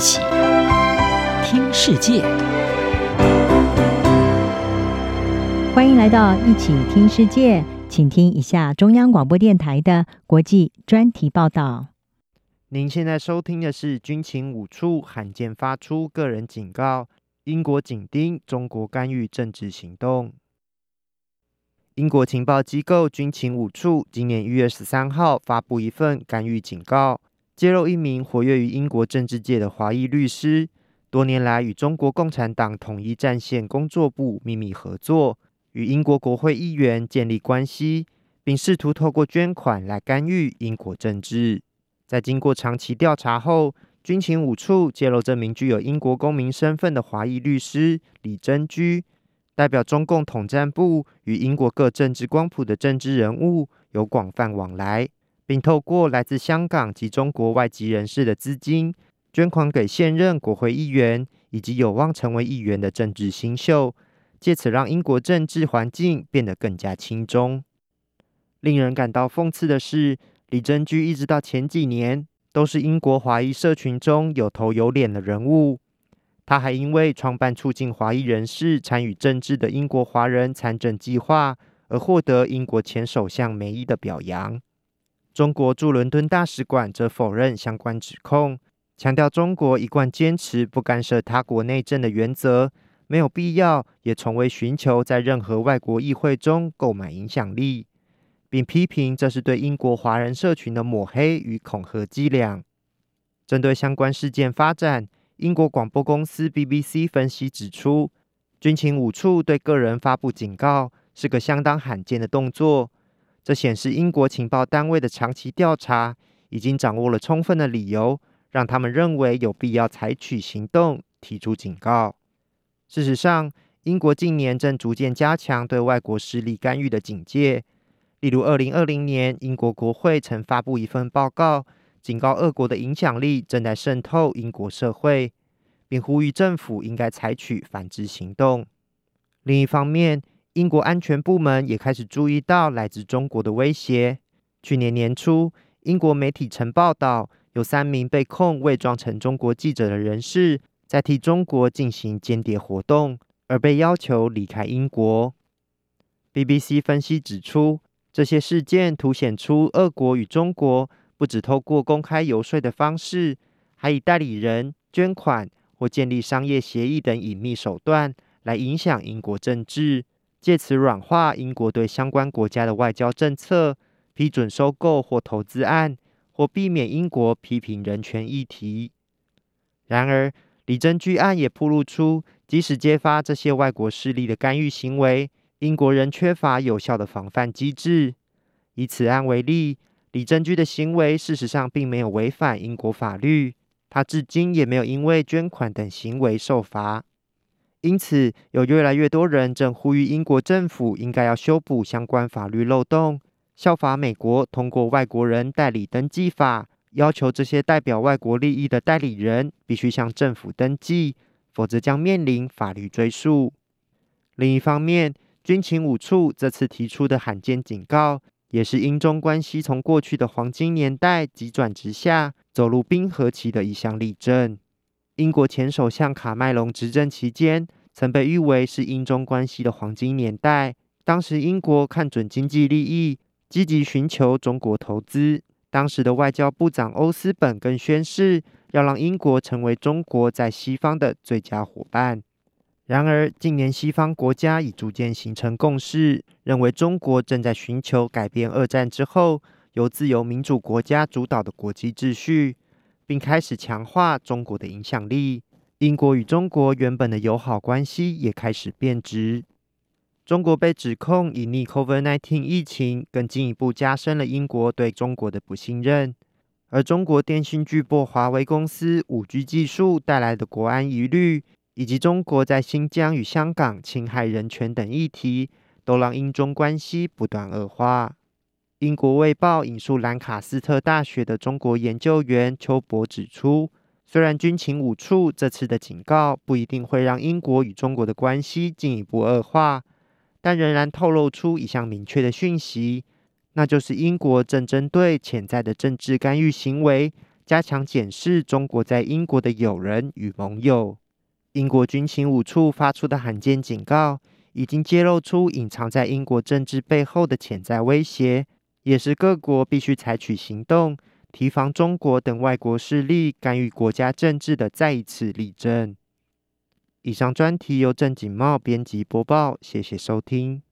起听世界，欢迎来到一起听世界，请听一下中央广播电台的国际专题报道。您现在收听的是军情五处罕见发出个人警告：英国紧盯中国干预政治行动。英国情报机构军情五处今年一月十三号发布一份干预警告。揭露一名活跃于英国政治界的华裔律师，多年来与中国共产党统一战线工作部秘密合作，与英国国会议员建立关系，并试图透过捐款来干预英国政治。在经过长期调查后，军情五处揭露这名具有英国公民身份的华裔律师李珍居，代表中共统战部与英国各政治光谱的政治人物有广泛往来。并透过来自香港及中国外籍人士的资金，捐款给现任国会议员以及有望成为议员的政治新秀，借此让英国政治环境变得更加轻松。令人感到讽刺的是，李珍居一直到前几年都是英国华裔社群中有头有脸的人物。他还因为创办促进华裔人士参与政治的英国华人参政计划而获得英国前首相梅伊的表扬。中国驻伦敦大使馆则否认相关指控，强调中国一贯坚持不干涉他国内政的原则，没有必要，也从未寻求在任何外国议会中购买影响力，并批评这是对英国华人社群的抹黑与恐吓伎俩。针对相关事件发展，英国广播公司 BBC 分析指出，军情五处对个人发布警告是个相当罕见的动作。这显示英国情报单位的长期调查已经掌握了充分的理由，让他们认为有必要采取行动，提出警告。事实上，英国近年正逐渐加强对外国势力干预的警戒。例如，二零二零年，英国国会曾发布一份报告，警告俄国的影响力正在渗透英国社会，并呼吁政府应该采取反制行动。另一方面，英国安全部门也开始注意到来自中国的威胁。去年年初，英国媒体曾报道，有三名被控伪装成中国记者的人士，在替中国进行间谍活动，而被要求离开英国。BBC 分析指出，这些事件凸显出，俄国与中国不只透过公开游说的方式，还以代理人、捐款或建立商业协议等隐秘手段来影响英国政治。借此软化英国对相关国家的外交政策，批准收购或投资案，或避免英国批评人权议题。然而，李珍居案也暴露出，即使揭发这些外国势力的干预行为，英国仍缺乏有效的防范机制。以此案为例，李珍居的行为事实上并没有违反英国法律，他至今也没有因为捐款等行为受罚。因此，有越来越多人正呼吁英国政府应该要修补相关法律漏洞，效法美国通过外国人代理登记法，要求这些代表外国利益的代理人必须向政府登记，否则将面临法律追诉。另一方面，军情五处这次提出的罕见警告，也是英中关系从过去的黄金年代急转直下，走入冰河期的一项例证。英国前首相卡麦隆执政期间，曾被誉为是英中关系的黄金年代。当时英国看准经济利益，积极寻求中国投资。当时的外交部长欧斯本更宣誓，要让英国成为中国在西方的最佳伙伴。然而，近年西方国家已逐渐形成共识，认为中国正在寻求改变二战之后由自由民主国家主导的国际秩序。并开始强化中国的影响力。英国与中国原本的友好关系也开始变质。中国被指控隐匿 COVID-19 疫情，更进一步加深了英国对中国的不信任。而中国电信巨擘华为公司 5G 技术带来的国安疑虑，以及中国在新疆与香港侵害人权等议题，都让英中关系不断恶化。英国卫报引述兰卡斯特大学的中国研究员邱博指出，虽然军情五处这次的警告不一定会让英国与中国的关系进一步恶化，但仍然透露出一项明确的讯息，那就是英国正针对潜在的政治干预行为，加强检视中国在英国的友人与盟友。英国军情五处发出的罕见警告，已经揭露出隐藏在英国政治背后的潜在威胁，也是各国必须采取行动，提防中国等外国势力干预国家政治的再一次例证。以上专题由郑景茂编辑播报，谢谢收听。